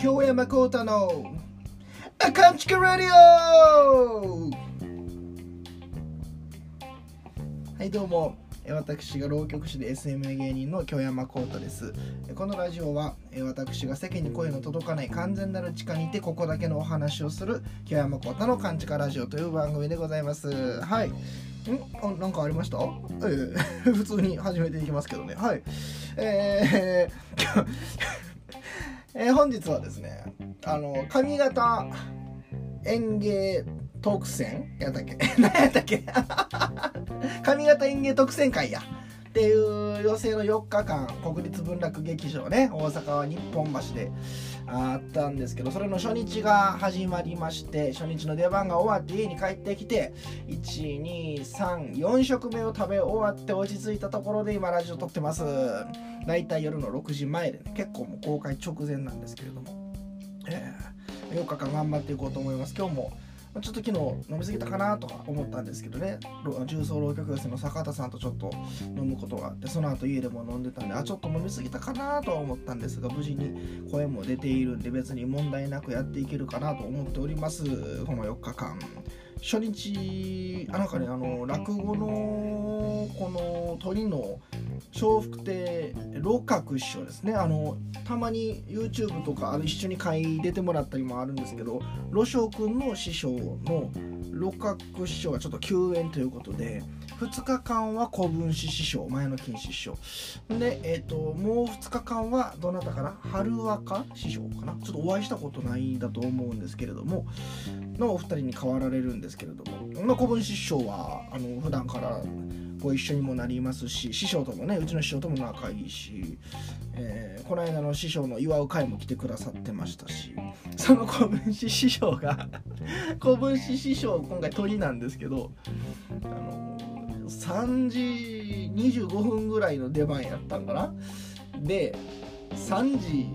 京山幸太のあかんちかラディオはいどうも。私が浪曲師で SMA 芸人の京山幸太です。このラジオは私が世間に声の届かない完全なる地下にいてここだけのお話をする京山幸太の勘違いラジオという番組でございます。はい。ん？なんかありました？ええ。普通に始めていきますけどね。はい。えー えー、本日はですねあの髪型園芸特選？やったっけ？何やったっけ？髪型園芸特選会や。っていう予選の4日間国立文楽劇場ね大阪は日本橋であったんですけどそれの初日が始まりまして初日の出番が終わって家に帰ってきて1234食目を食べ終わって落ち着いたところで今ラジオ撮ってます。大体夜の6時前でね結構もう公開直前なんですけれども、えー、4日間頑張っていこうと思います。今日もちょっと昨日飲み過ぎたかなとか思ったんですけどね。重曹浪曲寄せの坂田さんとちょっと飲むことがあってその後家でも飲んでたんであちょっと飲み過ぎたかなとは思ったんですが無事に声も出ているんで別に問題なくやっていけるかなと思っております。この4日間初日あなんかねあの落語のこの鳥の笑福亭六角師匠ですね。あのたまに YouTube とかあの一緒に会出てもらったりもあるんですけどロショウ君の師匠の六角師匠がちょっと休園ということで2日間は古文史師匠前の金師匠。で、えーと、もう2日間はどなたかな春若師匠かな？ちょっとお会いしたことないんだと思うんですけれども。のお二人に変わられるんですけれども、まあ、古文史師匠はあの普段からご一緒にもなりますし師匠ともねうちの師匠とも仲いいし、えー、この間の師匠の祝う会も来てくださってましたし。その古文史師匠が古文史師匠今回鳥なんですけどあの3時25分ぐらいの出番やったんかな。で3時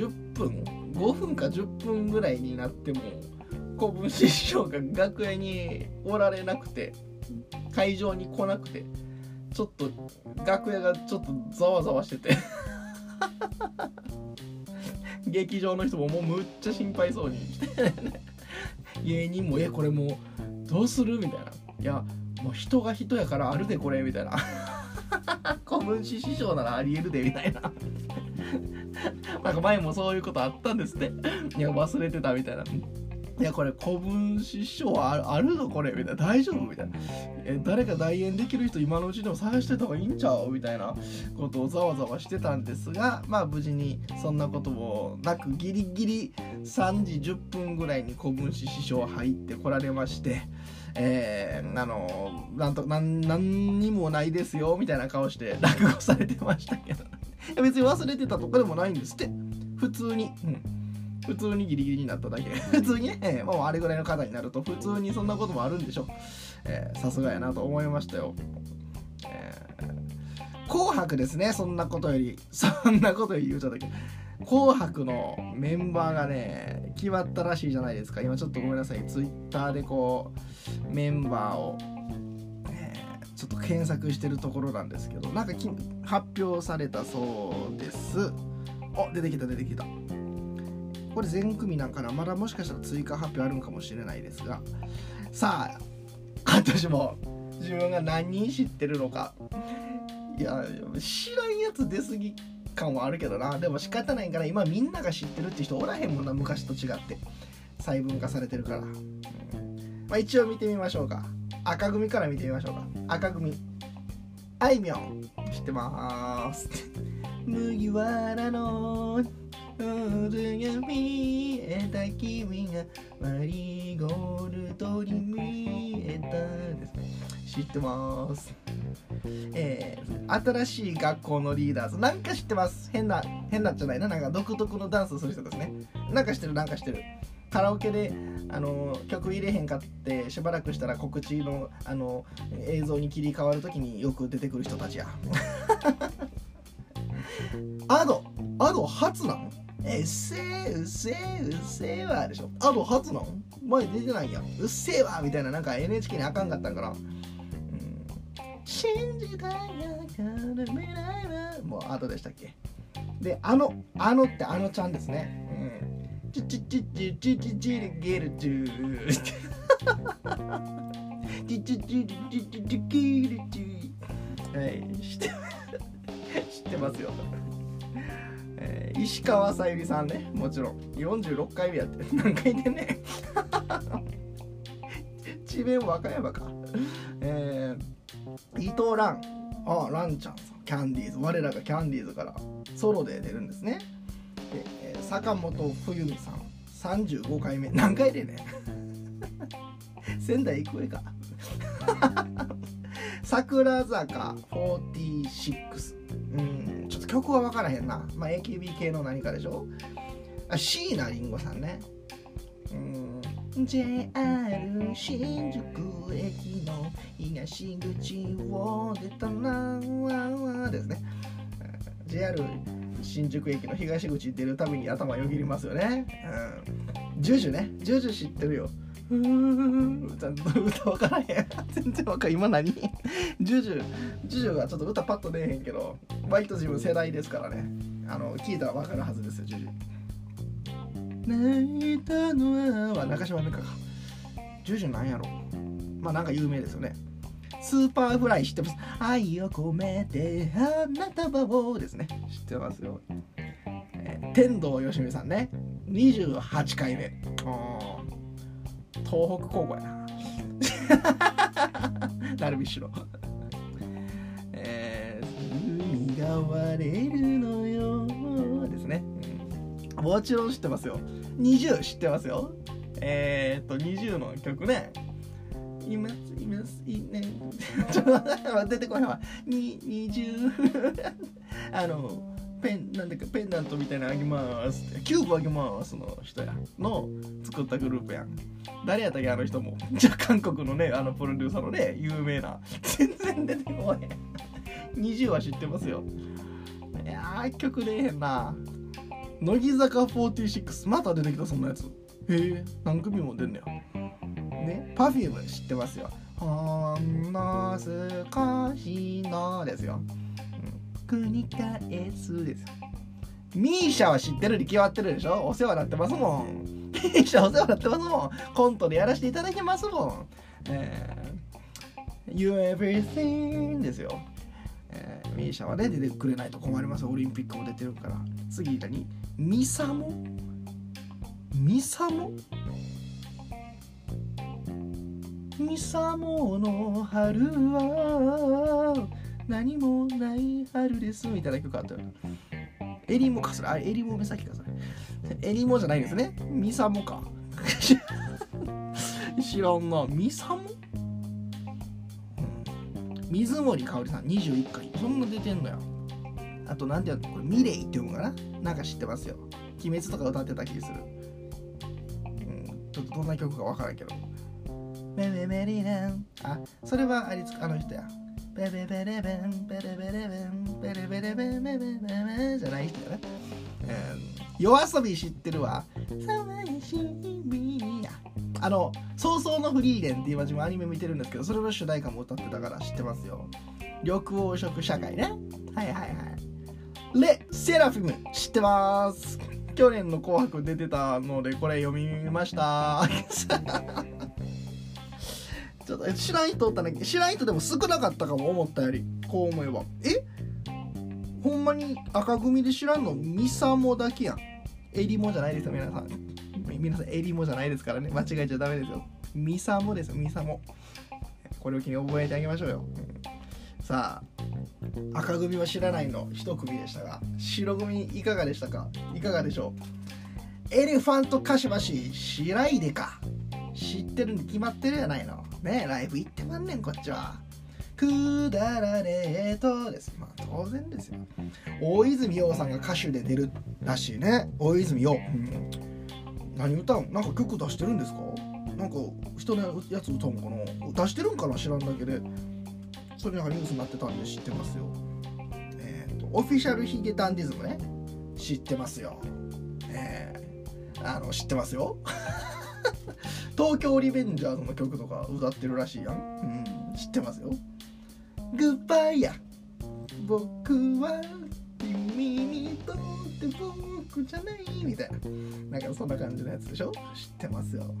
10分5分か10分ぐらいになっても古文師匠が楽屋におられなくて会場に来なくてちょっと楽屋がちょっとざわざわしてて。劇場の人ももうむっちゃ心配そうに。して芸人も「えこれもうどうする?」みたいな「いやもう人が人やからあるでこれ」みたいな「古文史師匠ならありえるで」みたいな。なんか前もそういうことあったんですって。いや忘れてたみたいな。いやこれ古文師匠ああるのこれ？みたいな。大丈夫？みたいな。え誰か代演できる人今のうちでも探してた方がいいんちゃう？みたいな。ことをざわざわしてたんですがまあ無事にそんなこともなくギリギリ3時10分ぐらいに古文師師匠入ってこられましてえー、あのなんとなん何にもないですよみたいな顔して落語されてましたけど。別に忘れてたとかでもないんですって。普通に。うん。普通にギリギリになっただけ。普通に？ね、え。ー、もうあれぐらいの方になると普通にそんなこともあるんでしょ。さすがやなと思いましたよ、えー、紅白ですね。そんなことより。そんなことより言うちゃったけ。ど紅白のメンバーがね決まったらしいじゃないですか。今ちょっとごめんなさい。ツイッターでこうメンバーをちょっと検索してるところなんですけどなんか発表されたそうです。お出てきた出てきたこれ全組なかな。まだもしかしたら追加発表あるんかもしれないですが。さあ私も自分が何人知ってるのか。いや知らんやつ出過ぎ感はあるけどな。でも仕方ないから今みんなが知ってるって人おらへんもんな昔と違って。細分化されてるから、まあ、一応見てみましょうか。赤組から見てみましょうか。赤組。あいみょん。知ってます。麦わらの渦が見えた君がマリーゴールドに見えたですね。知ってます。えー、新しい学校のリーダーズ。なんか知ってます？変な変なじゃないな。なんか独特のダンスする人ですね。なんか知ってるなんか知ってる。カラオケであの曲入れへんかってしばらくしたら告知のあの映像に切り替わるときによく出てくる人たちや。アドアド初なの？えっせえうっせえうっせえわでしょ。あと初なの？前出てないやん。うっせえわみたいななんか NHK にあかんかったから、うん、信じたいがから未来はもう後でしたっけ。であのあのってあのちゃんですね。うん。チチチチチチチリチルチチーチチチチチチチチルチューチいチっチまチよ石川さゆりさんね。もちろん。46回目やって何回言ってんね。ん智弁和歌山か。えー、伊藤蘭。あ蘭ちゃんさん。キャンディーズ。我らがキャンディーズからソロで出るんですね。で、えー坂本冬美さん。35回目。何回でね。仙台育英か。桜坂46うん。曲は分からへんな。まあ AKB 系の何かでしょ。あ椎名林檎さんね。うん。JR 新宿駅の東口を出たらですね。JR 新宿駅の東口出るたびに頭よぎりますよね。うん。ジュジュね。ジュジュ知ってるよ。うーちゃんと歌分からへん。全然分かん。今何？ジュジュ。ジュジュがちょっと歌パッと出えへんけど割と自分世代ですからね。あの聞いたら分かるはずですよ JUJU。泣いたのは中島美嘉か。 JUJUなんやろ？まあなんか有名ですよね。スーパーフライ知ってます？愛を込めて花束をですね。知ってますよ、えー天童よしみさんね。28回目。あー。東北高校やな。ダルビッシュのえー、海が割れるのよ。ですね、うんもちろん知ってますよ。20知ってますよ。えー、っと20の曲ね。いますいますいね。ちょっと待って出てこないわに20 あのペンなんだかペンダントみたいなあげますって。キューブあげますの人や。の作ったグループやん。誰やったっけあの人も。じゃあ韓国のねあのプロデューサーのね有名な。全然出てこない20は知ってますよ。いやー曲出えへんな。乃木坂46また出てきたそんなやつ。へえ何組も出んねや。ね Perfume 知ってますよ。ほんの少しのですよ。繰り返す。ですミーシャは知ってるに決まってるでしょ？お世話になってますもん。ミーシャお世話になってますもん。コントでやらせていただきますもん。えー You everything ですよ。えーミーシャはね出てくれないと困ります。オリンピックも出てるから。次何？ミサモ？ミサモ？ミサモの春は何もない春です。みたいな曲あったよ。エリモかそれ。あれエリモ目先かそれ。エリモじゃないですね。ミサモか。知らんな。ミサモ？水森かおりさん。21回。そんな出てんのよあとなんてやうのこれミレイって読むかな？なんか知ってますよ。鬼滅とか歌ってた気する。うん。ちょっとどんな曲かわからんけど。メメメリラン。あそれはありつあの人や。ベベベレベンベレベレベンベレベレベンベベベベンじゃない人やな、うん夜遊び知ってるわ騒ぎしみやあの「早々のフリーレン」って今自分アニメ見てるんですけどそれの主題歌も歌ってたから知ってますよ緑黄色社会ねはいはいはいレ・セラフィム知ってます去年の「紅白」出てたのでこれ読みましたちょっと知らん人おったね知らん人でも少なかったかも思ったより。こう思えば。え？ほんまに赤組で知らんの？ミサモだけやん。エリモじゃないですよ皆さん。み皆さんエリモじゃないですからね。間違えちゃダメですよ。ミサモですよミサモ。これを機に覚えてあげましょうよ、さあ赤組は知らないの？一組でしたが。白組いかがでしたか？いかがでしょう？エレファントカシマシ白いでか。知ってるに決まってるやないの。ねライブ行ってまんねんこっちは。くだらねえとです。まあ当然ですよ。大泉洋さんが歌手で出るらしいね。大泉洋、うん、何歌うん？なんか曲出してるんですか？なんか人のやつ歌うんかな？出してるんかな？知らんだけで。それなんかニュースになってたんで知ってますよ。えっ、とオフィシャルヒゲダンディズムね。知ってますよ。えー、あの知ってますよ。東京リベンジャーズの曲とか歌ってるらしいやん、うん、知ってますよ。グッバイや。僕は君にとって僕じゃないみたいな。なんかそんな感じのやつでしょ？知ってますよ。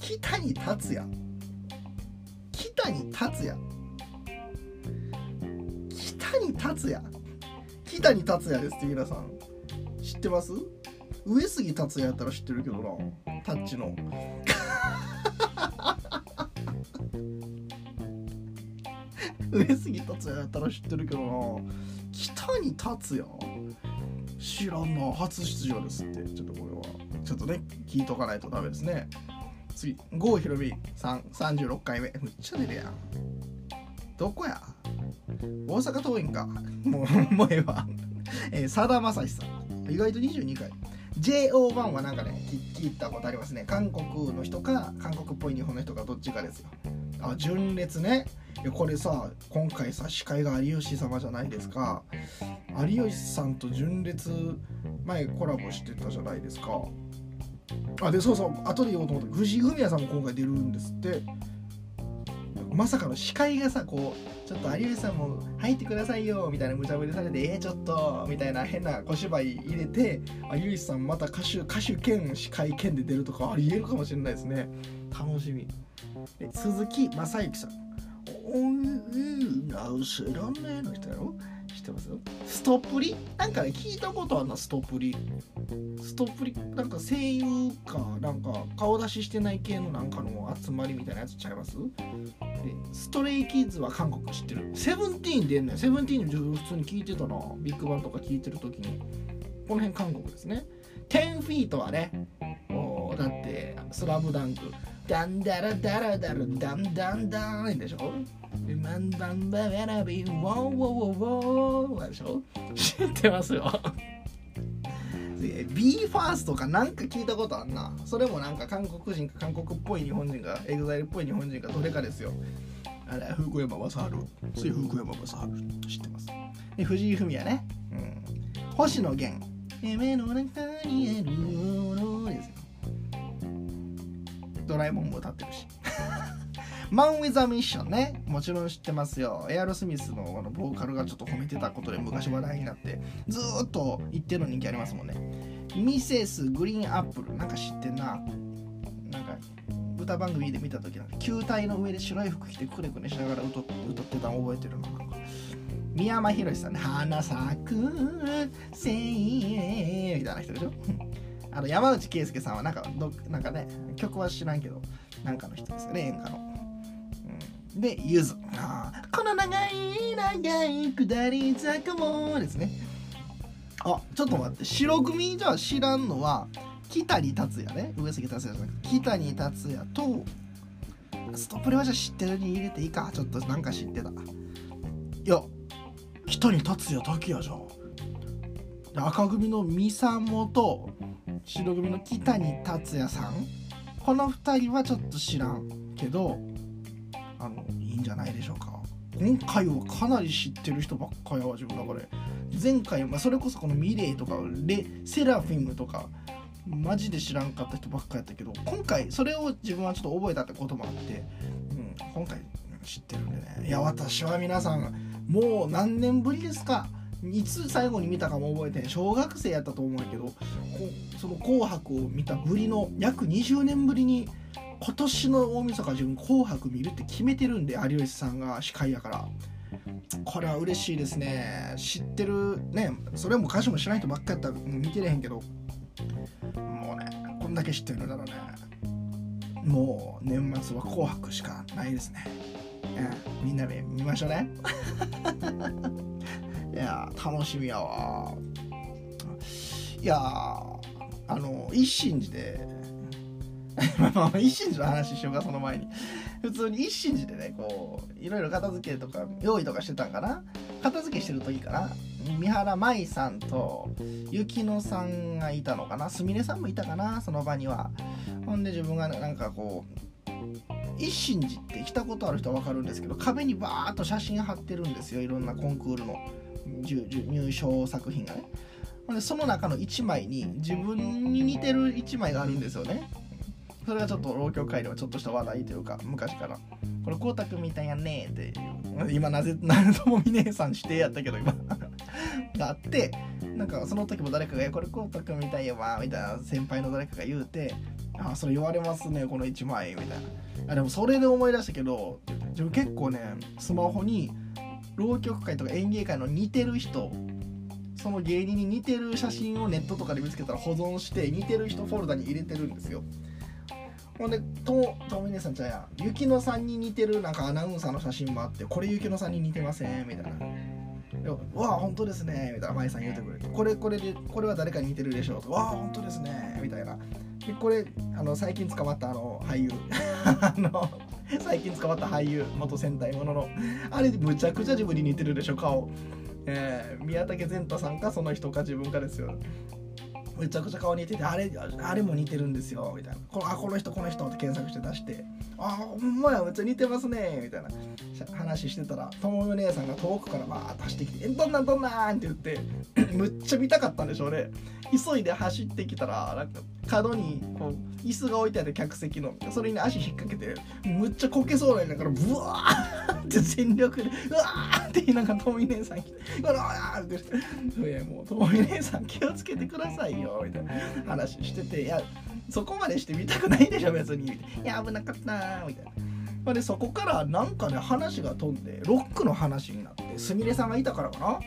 北に達也北に達也北に達也北に達也ですって皆さん。知ってます？上杉達也やったら知ってるけどな。タッチの。上杉達也やったら知ってるけどな。北に達也知らんな。初出場ですって。ちょっとこれは。ちょっとね聞いとかないとダメですね。次郷ひろみさん。36回目むっちゃ出るやん。どこや？大阪桐蔭か。もうもうええ、さだまさしさん。意外と22回。JO1 はなんかね聞いたことありますね。韓国の人か韓国っぽい日本の人かどっちかですよ。あ純烈ね。いやこれさ今回さ司会が有吉様じゃないですか。有吉さんと純烈前コラボしてたじゃないですか。あでそうそう後で言おうと思った。藤井フミヤさんも今回出るんですって。まさかの司会がさこうちょっと有吉さんも入ってくださいよみたいな無茶ぶりされてえー、ちょっとみたいな変な小芝居入れて有吉さんまた歌手歌手兼司会兼で出るとかありえるかもしれないですね。楽しみ。鈴木雅之さん。おうんな知らねえの人やろ？知ってます？ストップリ？なんかね聞いたことあるなストップリ。ストップリ？なんか声優かなんか顔出ししてない系のなんかの集まりみたいなやつちゃいます？でストレイキッズは韓国知ってる。セブンティーン出んねんセブンティーンの普通に聞いてたな。ビッグバンとか聞いてる時に。この辺韓国ですね。10フィートはねもうだってスラムダンク。ダンダラダラダラダンダンダンでしょ？マンバンバベラビウォーウォーウォーウォーでしょ知ってますよ b ファーストかなんか聞いたことあんなそれもなんか韓国人か韓国っぽい日本人か EXILE っぽい日本人かどれかですよあれ福山雅治つい福山雅治知ってますで藤井フミヤね、うん、星野源夢の中にあるものですよドラえもんも歌ってるしマン・ウィザ・ミッションね。もちろん知ってますよ。エアロスミスのあのボーカルがちょっと褒めてたことで昔話題になってずっと一定の人気ありますもんね。ミセス・グリーンアップル。なんか知ってんな。なんか歌番組で見た時なんか球体の上で白い服着てくねくねしながら歌ってたの覚えてるのな。んか三山ひろしさんね「花咲くせいえ」みたいな人でしょ。あの山内圭介さんはなんかどなんかね曲は知らんけどなんかの人ですよね演歌の。で、ゆず。この長い長い下り坂もですね。あ、ちょっと待って。白組じゃ知らんのは、北に達也ね。上杉達也じゃなくて、北に達也と、ストップレはじゃ知ってるに入れていいか。ちょっとなんか知ってた。いや、北に達也だけやじゃん。赤組のミサモと白組の北に達也さんこの2人はちょっと知らんけどんじゃないでしょうか。今回はかなり知ってる人ばっかやわ自分の中で。前回、まあ、それこそこのミレイとかレセラフィムとかマジで知らんかった人ばっかやったけど今回それを自分はちょっと覚えたってこともあって、うん、今回知ってるんでね。いや私は皆さんもう何年ぶりですか？いつ最後に見たかも覚えて小学生やったと思うけどその「紅白」を見たぶりの約20年ぶりに今年の大晦日自分紅白見るって決めてるんで有吉さんが司会やから。これは嬉しいですね。知ってるねそれも歌詞も知らない人ばっかやったら見てれへんけど。もうねこんだけ知ってるのだろうね。もう年末は紅白しかないですね、みんなで見ましょうね。いや楽しみやわ。いやあの一心寺で まあ一心寺の話しようかその前に。普通に一心寺でねこういろいろ片付けとか用意とかしてたんかな。片付けしてる時かな三原舞さんと雪乃さんがいたのかな。すみれさんもいたかなその場には。ほんで自分がなんかこう一心寺って来たことある人は分かるんですけど壁にバーッと写真貼ってるんですよ。いろんなコンクールの入賞作品がね。でその中の1枚に自分に似てる1枚があるんですよね。それがちょっと浪曲界ではちょっとした話題というか昔から「これこうたくんみたいやね」っていう。今なぜ なともみ姉さん指定やったけど今。があってなんかその時も誰かが「これこうたくんみたいやわ」みたいな先輩の誰かが言うて「あそれ言われますねこの1枚」みたいな。あでもそれで思い出したけど自分結構ねスマホに浪曲界とか演芸界の似てる人その芸人に似てる写真をネットとかで見つけたら保存して似てる人フォルダに入れてるんですよ。ほんでととみねさんちゃやゆきのさんに似てるなんかアナウンサーの写真もあってこれゆきのさんに似てませんみたいな「わあ本当ですね」みたいな舞さん言うてくれて「これこれでこれは誰かに似てるでしょ」うと。わあ本当ですね」みたいな。でこれあの最近捕まったあの俳優。あの最近捕まった俳優元戦隊ものの。あれむちゃくちゃ自分に似てるでしょ顔。えー、宮武善太さんかその人か自分かですよ。めちゃくちゃ顔似ててあれあれも似てるんですよみたいな。こあこの人この人って検索して出して。あほんまやめっちゃ似てますねみたいな話してたらともよ姉さんが遠くからバーッと走ってきて「えどんなんどんなん!」って言って むっちゃ見たかったんでしょうね急いで走ってきたらなんか角にこう椅子が置いてある客席のそれに足引っ掛けてむっちゃこけそうなんだからブワーって全力でうわーって言いながらともみ姉さん来て「うわー!」ってして「もうともみ姉さん気をつけてくださいよ」みたいな話してて「いやそこまでして見たくないでしょ別に」いや危なかった」みたいな。でそこからなんかね話が飛んでロックの話になってすみれさんがいたからかな。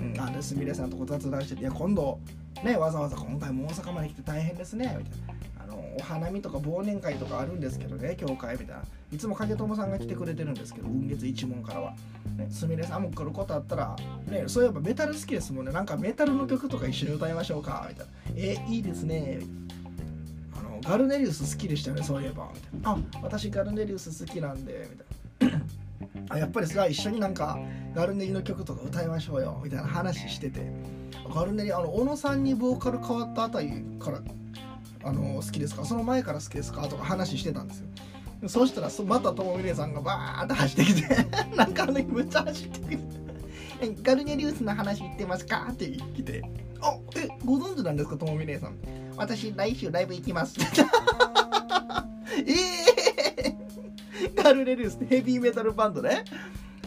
うん、あですみれさんとこ雑談してて「いや今度ねわざわざ今回も大阪まで来て大変ですね」みたいな。あのお花見とか忘年会とかあるんですけどね教会みたいな。いつも影友さんが来てくれてるんですけど雲月一門からは。すみれさんも来ることあったら、ね、そういえばメタル好きですもんね。なんかメタルの曲とか一緒に歌いましょうかみたいな「えいいですね」あガルネリウス好きでしたよねそういえば「あ私ガルネリウス好きなんで」みたいな。あやっぱりそれは一緒になんかガルネリの曲とか歌いましょうよみたいな話してて。ガルネリあの小野さんにボーカル変わったあたりからあの好きですか？その前から好きですか？とか話してたんですよ。そしたらまたともみれさんがバーって走ってきて なんかあの時むっちゃ走ってきて ガルネリウスの話言ってますか？って来て。あえご存知なんですかともみれさん？私来週ライブ行きます。え えー、ガルネリウスってヘビーメタルバンドね。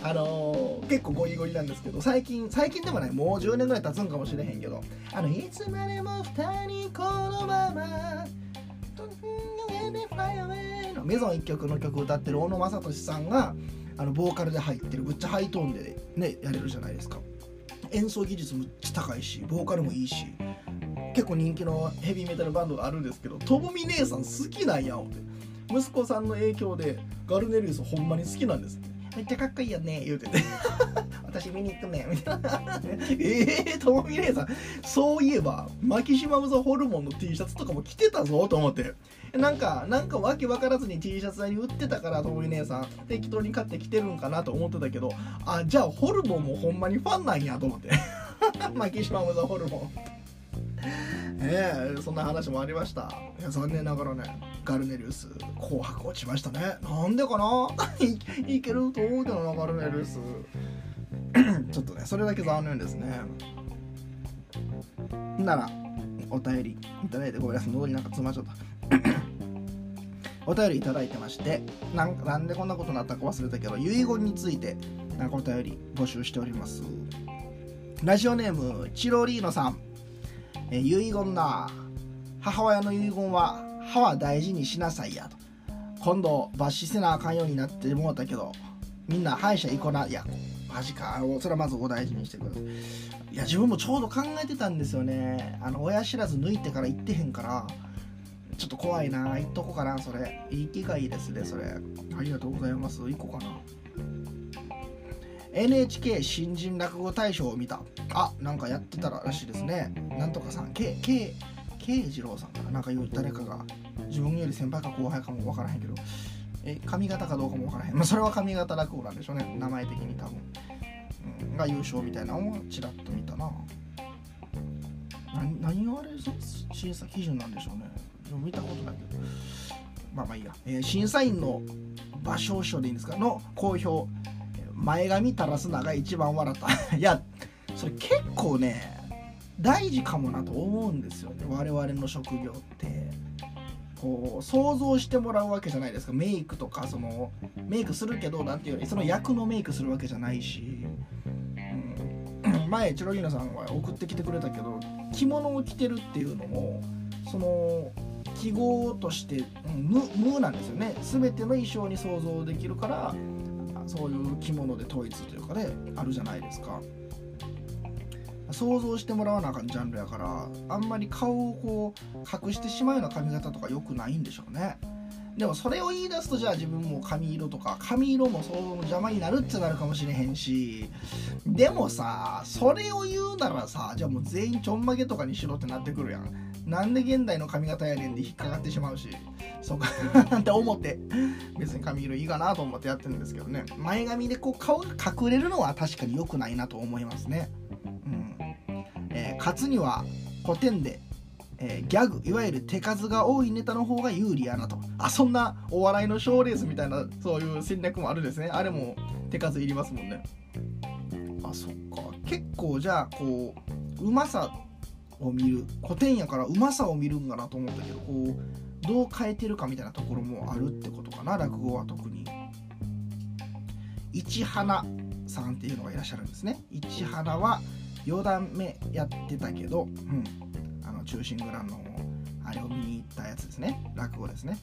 あのー、結構ゴリゴリなんですけど最近最近でもないもう10年ぐらい経つんかもしれへんけど。あのいつまでも二人このままのメゾン一曲の曲歌ってる小野正俊さんがあのボーカルで入ってるむっちゃハイトーンでねやれるじゃないですか。演奏技術むっちゃ高いしボーカルもいいし。結構人気のヘビーメタルバンドがあるんですけどともみ姉さん好きなんや思って。息子さんの影響でガルネリウスほんまに好きなんですめっちゃかっこいいよね。言うてて。私見に行くねみたいな。え えー、ともみ姉さん。そういえばマキシマム・ザ・ホルモンの T シャツとかも着てたぞと思って。なんかなんかわけ分からずに T シャツ屋に売ってたからともみ姉さん。適当に買って着てるんかなと思ってたけどあじゃあホルモンもほんまにファンなんやと思って。マキシマム・ザ・ホルモンええそんな話もありました。いや残念ながらねガルネリウス紅白落ちましたね。なんでかな？いいけると思うけどなガルネリウス。ちょっとねそれだけ残念ですね。ならお便りいただいてごめんなさい喉になんか詰まっちゃった。お便りいただいてましてなんなんでこんなことになったか忘れたけど遺言についてなんかお便り募集しております。ラジオネームチロリーノさん。え遺言な。母親の遺言は歯は大事にしなさいやと。今度抜歯せなあかんようになってもうたけどみんな歯医者行こないや。マジか。それはまずお大事にしてください。いや自分もちょうど考えてたんですよね。あの親知らず抜いてから行ってへんからちょっと怖いな。行っとこうかなそれ。いい気がいいですねそれ。ありがとうございます。行こうかな。NHK 新人落語大賞を見た。あなんかやってたらしいですね。なんとかさん。K, K 慶次郎さんかな。んか言う誰かが自分より先輩か後輩かも分からへんけど。え髪型かどうかも分からへん、まあ、それは髪型落語なんでしょうね。名前的に多分、うん、が優勝みたいなのをちらっと見たな。何何があれ審査基準なんでしょうね。見たことないけど。まあまあいいや、えー、審査員の芭蕉賞でいいんですか？の公表。前髪垂らすなが一番笑った。いやそれ結構ね大事かもなと思うんですよね。我々の職業って。こう想像してもらうわけじゃないですか。メイクとかそのメイクするけどなんていうのその役のメイクするわけじゃないし、うん、前チロギーナさんは送ってきてくれたけど着物を着てるっていうのもその記号として、うん、無無なんですよね。全ての衣装に想像できるからそういう着物で統一というかねあるじゃないですか。想像してもらわなあかんジャンルやからあんまり顔をこう隠してしまうような髪型とか良くないんでしょうねでもそれを言い出すとじゃあ自分も髪色とか髪色も想像の邪魔になるってなるかもしれへんしでもさそれを言うならさじゃあもう全員ちょんまげとかにしろってなってくるやんなんで現代の髪型やねんで引っかかってしまうしそうかって思って別に髪色いいかなと思ってやってるんですけどね。前髪でこう顔が隠れるのは確かに良くないなと思いますね。えー、勝つには古典で、えー、ギャグいわゆる手数が多いネタの方が有利やなと。あそんなお笑いの賞レースみたいなそういう戦略もあるんですね。あれも手数いりますもんね。あそっか。結構じゃあこううまさを見る古典やからうまさを見るんかなと思ったけどこうどう変えてるかみたいなところもあるってことかな落語は特に。市花さんっていうのがいらっしゃるんですね。市花は4段目やってたけど、うん、あの中心蔵のあれを見に行ったやつですね。落語ですね。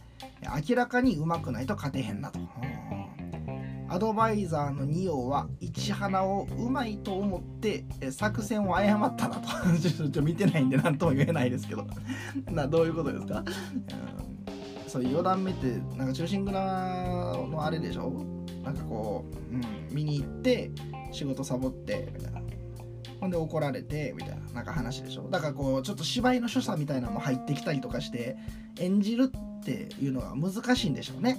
明らかにうまくないと勝てへんなと、うん、アドバイザーの仁王は市花をうまいと思って作戦を誤ったなと。ちょっと見てないんで何とも言えないですけど。などういうことですか？そ、うん、そう4段目ってなんか中心蔵のあれでしょ？なんかこう、うん、見に行って仕事サボってみたいな。ほんで怒られてみたいな。なんか話でしょ？だからこうちょっと芝居の所作みたいなのも入ってきたりとかして演じるっていうのが難しいんでしょうね、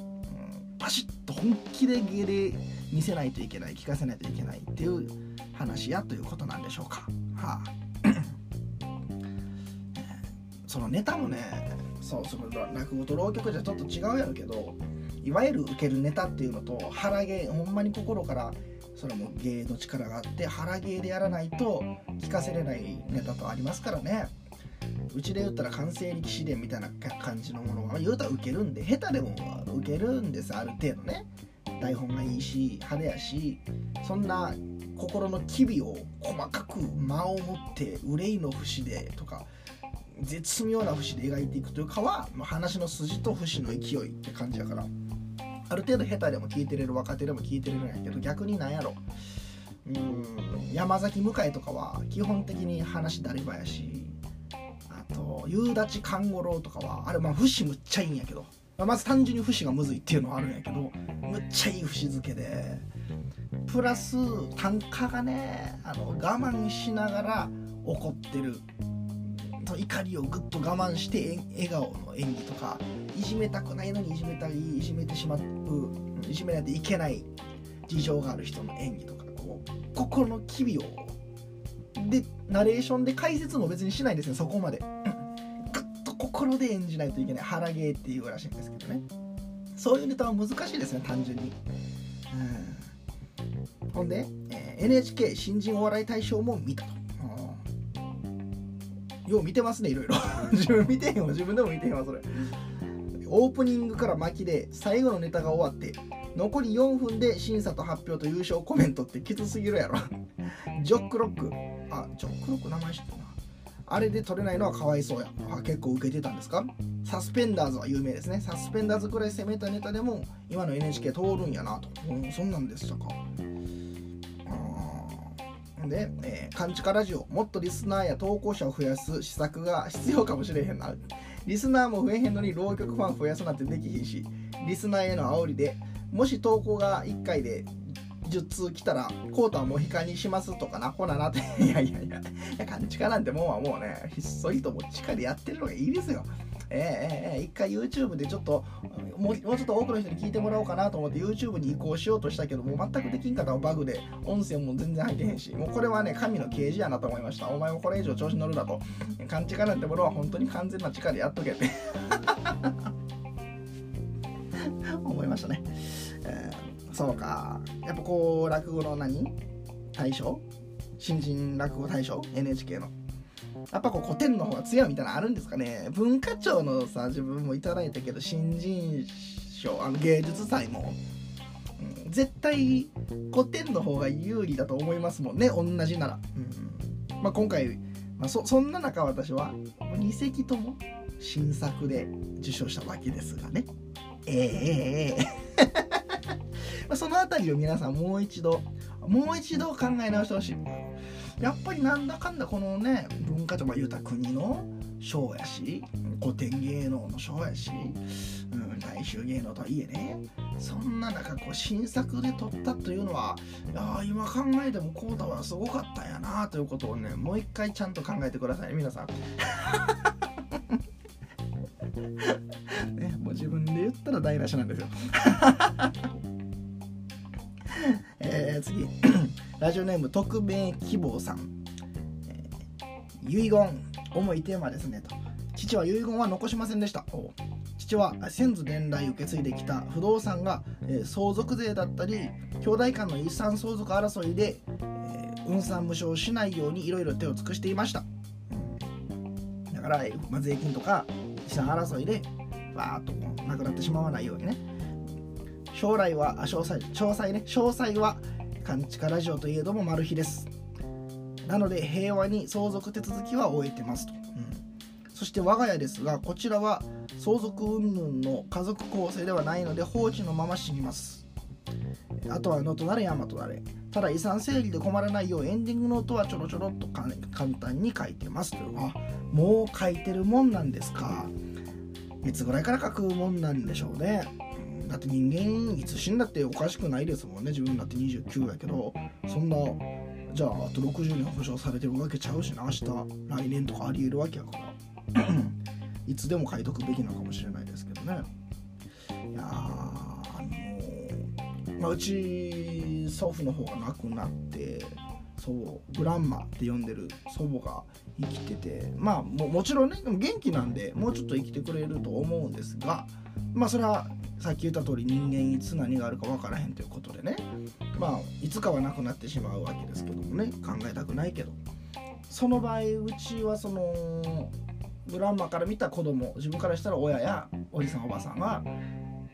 パシッと本気で芸で見せないといけない聞かせないといけないっていう話やということなんでしょうか。はあ。そのネタもねそうその落語と浪曲じゃちょっと違うやろけどいわゆる受けるネタっていうのと腹毛ほんまに心からそれも芸の力があって腹芸でやらないと聞かせれないネタとありますからね。うちで言ったら完成力士伝みたいな感じのものは言うたら受けるんで下手でも受けるんですある程度ね。台本がいいし派手やしそんな心の機微を細かく間を持って憂いの節でとか絶妙な節で描いていくというかは、まあ、話の筋と節の勢いって感じやからある程度下手でも聞いてれる若手でも聞いてれるんやけど逆になんやろ。うん山崎向井とかは基本的に話だればやしと夕立勘五郎とかはあれまあ節むっちゃいいんやけど、まあ、まず単純に節がむずいっていうのはあるんやけどむっちゃいい節付けで。プラス単価がねあの我慢しながら怒ってる。怒りをぐっと我慢して笑顔の演技とかいじめたくないのにいじめたりいじめてしまういじめないといけない事情がある人の演技とかこう心の機微をでナレーションで解説も別にしないんですよそこまで。ぐっと心で演じないといけない。腹芸っていうらしいんですけどね。そういうネタは難しいですね単純に、ん、ほんで、え、NHK 新人お笑い大賞も見たと。よう見てますねいろいろ。自分見てへんわ自分でも見てへんわそれ。オープニングから巻きで最後のネタが終わって残り4分で審査と発表と優勝コメントってきつすぎるやろ。ジョックロック。あジョックロック名前知ってるな。あれで取れないのはかわいそうや。あ結構受けてたんですか？サスペンダーズは有名ですね。サスペンダーズくらい攻めたネタでも今の NHK 通るんやなと、うん、そんなんでしたか。で、えー、勘違ラジオ、もっとリスナーや投稿者を増やす施策が必要かもしれへんな。リスナーも増えへんのに浪曲ファン増やすなんてできひんし、リスナーへの煽りで、もし投稿が1回で10通来たら、コートはモヒカンにしますとかな、ほななって、いやいやいや、いや、勘違いなんてもんはもうね、ひっそりとも地下でやってるのがいいですよ。え、えー、一回 YouTube でちょっともうちょっと多くの人に聞いてもらおうかなと思って YouTube に移行しようとしたけどもう全くできんかったバグで音声も全然入ってへんし。もうこれはね神の啓示やなと思いました。お前もこれ以上調子乗るだと。勘違いなんてものは本当に完全な力でやっとけって。思いましたね、そうか。やっぱこう落語の何？大賞？新人落語大賞？NHK の。やっぱこう古典の方が強いみたいなのあるんですかね。文化庁のさ自分もいただいたけど新人賞あの芸術祭も、うん、絶対古典の方が有利だと思いますもんね。同じなら、うん。まあ、今回、まあ、そそんな中私は2席とも新作で受賞したわけですがね。ええええ。まあその辺りを皆さんもう一度もう一度考え直してほしいやっぱりなんだかんだこのね文化とか言うた国の賞やし古典芸能の賞やし、うん、大衆芸能とはいえねそんな中こう新作で撮ったというのはいや今考えてもこうだはすごかったんやなということをねもう一回ちゃんと考えてください皆さん。ね、もう自分で言ったら台無しなんですよ。ー、次。ラジオネーム匿名希望さん、えー、遺言重いテーマですねと。父は遺言は残しませんでした。父は先祖伝来受け継いできた不動産が、えー、相続税だったり兄弟間の遺産相続争いで、えー、運算無償しないようにいろいろ手を尽くしていました。だから、ま、税金とか遺産争いでバーッとなくなってしまわないようにね。将来は詳細詳細ね。詳細は勘違ラジオといえどもマル秘です。なので平和に相続手続きは終えてますと、うん、そして我が家ですがこちらは相続云々の家族構成ではないので放置のまま死にます。あとは野となれ山となれただ遺産整理で困らないようエンディングノートはちょろちょろっと簡単に書いてますと。いうあもう書いてるもんなんですか。いつぐらいから書くもんなんでしょうね。だって人間いつ死んだっておかしくないですもんね自分だって29やけど。そんなじゃああと60年保証されてるわけちゃうしな。明日来年とかありえるわけやから。いつでも書いとくべきなのかもしれないですけどね。いやあのまあ、うち祖父の方が亡くなって祖母グランマって呼んでる祖母が生きててまあももちろんね元気なんでもうちょっと生きてくれると思うんですがまあそれはさっき言った通り人間いつ何があるか分からへんということでね。まあいつかはなくなってしまうわけですけどもね。考えたくないけど。その場合うちはそのグランマから見た子供自分からしたら親やおじさんおばさんは、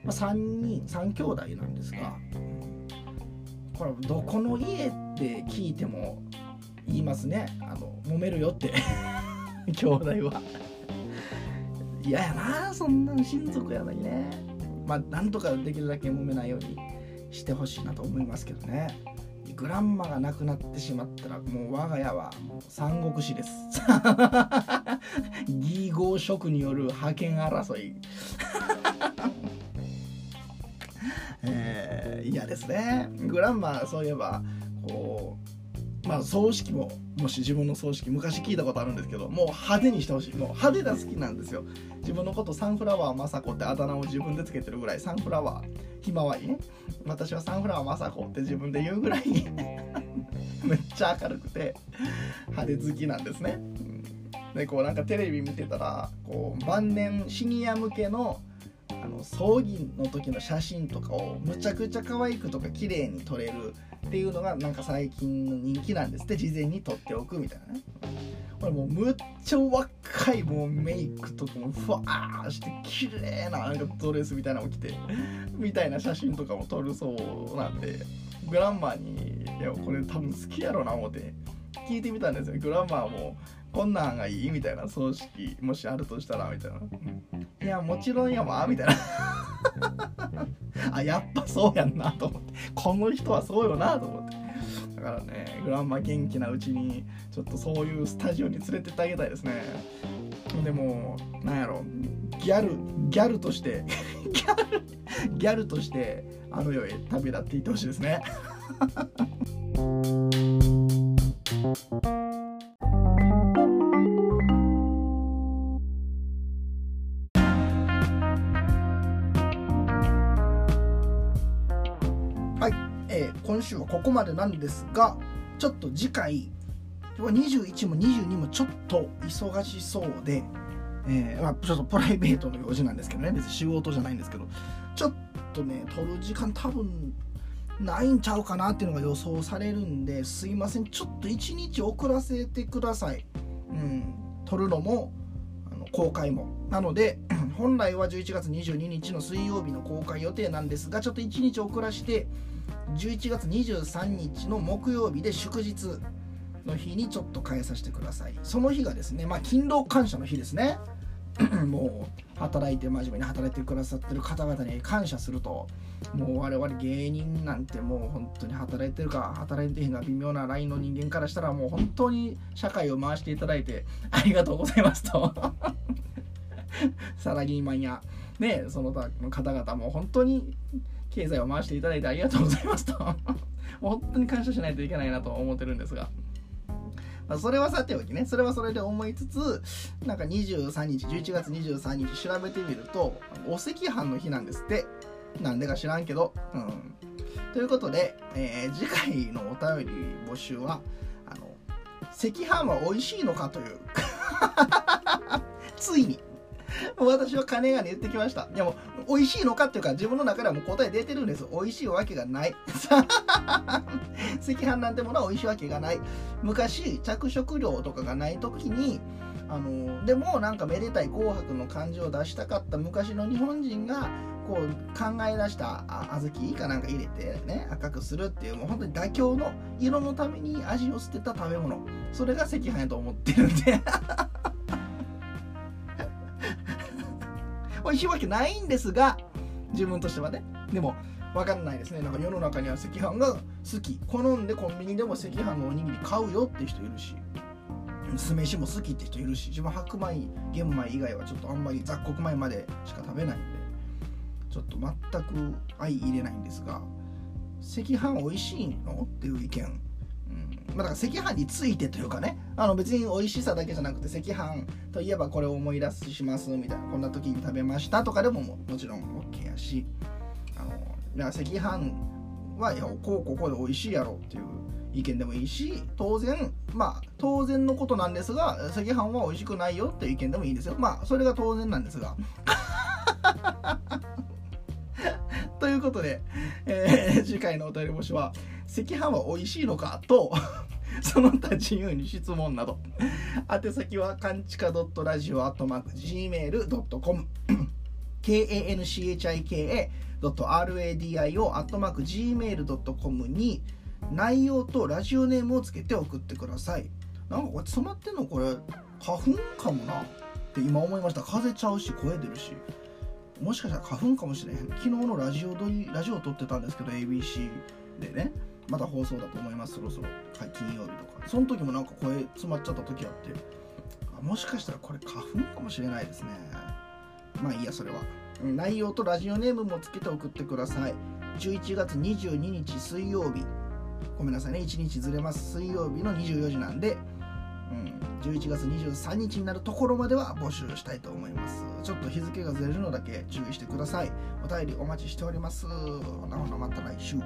まあ、3人3兄弟なんですがこれどこの家って聞いても言いますね。あの揉めるよって。兄弟は。嫌やなそんな親族やのにね。まあなんとかできるだけ揉めないようにしてほしいなと思いますけどね。グランマがなくなってしまったらもう我が家はもう三国志です。義合職による覇権争い。えー、嫌ですね。グランマそういえばこうまあ葬式ももし自分の葬式昔聞いたことあるんですけどもう派手にしてほしい。もう派手が好きなんですよ。自分のことサンフラワー雅子ってあだ名を自分でつけてるぐらいサンフラワーひまわりね。私はサンフラワー雅子って自分で言うぐらい めっちゃ明るくて派手好きなんですね。でこうなんかテレビ見てたらこう晩年シニア向けのあの葬儀の時の写真とかをむちゃくちゃ可愛くとか綺麗に撮れるっていうのがなんか最近の人気なんですって。事前に撮っておくみたいなね。これもうむっちゃ若いもうメイクとかもふわーして綺麗ななんかドレスみたいなのを着てみたいな写真とかも撮るそうなんでグランマーに「いやこれ多分好きやろな」思って聞いてみたんですよ。グランマーもこんなんがいいみたいな葬式もしあるとしたらみたいな、うん、いやもちろんやわみたいな。あやっぱそうやんなと思って。この人はそうよなと思って。だからねグランマ元気なうちにちょっとそういうスタジオに連れてってあげたいですね。でもなんやろ。ギャルギャルとしてギャルギャルとしてあの世へ旅立っていってほしいですね。はいえ今週はここまでなんですがちょっと次回21も22もちょっと忙しそうで、えー、まあ、ちょっとプライベートの用事なんですけどね別に仕事じゃないんですけどちょっとね撮る時間多分ないんちゃうかなっていうのが予想されるんですいません。ちょっと1日遅らせてください。うん。撮るのもあの公開も。なので 本来は11月22日の水曜日の公開予定なんですがちょっと1日遅らして11月23日の木曜日で祝日の日にちょっと変えさせてください。その日がですねまあ勤労感謝の日ですね。もう働いて真面目に働いてくださってる方々に感謝するともう我々芸人なんてもう本当に働いてるか働いてへんが微妙なラインの人間からしたらもう本当に社会を回していただいてありがとうございますと サラリーマンやねその他の方々も本当に経済を回していただいてありがとうございますと 本当に感謝しないといけないなと思ってるんですが。まあ、それはさておきねそれはそれで思いつつなんか23日11月23日調べてみるとお赤飯の日なんですって。なんでか知らんけどうん。ということで、えー、次回のお便り募集はあの赤飯は美味しいのかという。ついに。私は金がね言ってきました。でも美味しいのかっていうか自分の中ではもう答え出てるんです。美味しいわけがない。赤飯なんてものは美味しいわけがない。昔着色料とかがない時にあのでもなんかめでたい紅白の感じを出したかった。昔の日本人がこう考え出した小豆かなんか入れてね赤くするっていうもう本当に妥協の色のために味を捨てた食べ物。それが赤飯やと思ってるんで。美味しいわけないんですが自分としてはね。でも分かんないですね。なんか世の中には赤飯が好き。好んでコンビニでも赤飯のおにぎり買うよって人いるし酢飯も好きって人いるし自分白米玄米以外はちょっとあんまり雑穀米までしか食べないんでちょっと全く相入れないんですが赤飯美味しいの？っていう意見。まあ、だから赤飯についてというかねあの別に美味しさだけじゃなくて赤飯といえばこれを思い出しますみたいなこんな時に食べましたとかでももちろん OK やしあのいや赤飯はいやこうここで美味しいやろっていう意見でもいいし当然まあ当然のことなんですが赤飯は美味しくないよっていう意見でもいいんですよ。まあそれが当然なんですが。ということで、えー、次回のお便り募集は赤飯は美味しいのか？と その他自由に質問など。宛先はかんちか .radio.gmail.com kanchika.radio.gmail.com に内容とラジオネームをつけて送ってください。なんかこれ詰まってんのこれ花粉かもなって今思いました。風ちゃうし声出るし。もしかしたら花粉かもしれへん。昨日のラジオ撮りラジオ撮ってたんですけど ABC でね。また放送だと思います。そろそろ。金曜日とか。その時もなんか声詰まっちゃった時あって。あもしかしたらこれ花粉かもしれないですね。まあいいやそれは。内容とラジオネームもつけて送ってください。11月22日水曜日。ごめんなさいね。1日ずれます。水曜日の24時なんで、うん、11月23日になるところまでは募集したいと思います。ちょっと日付がずれるのだけ注意してください。お便りお待ちしております。ほなほなまた来週。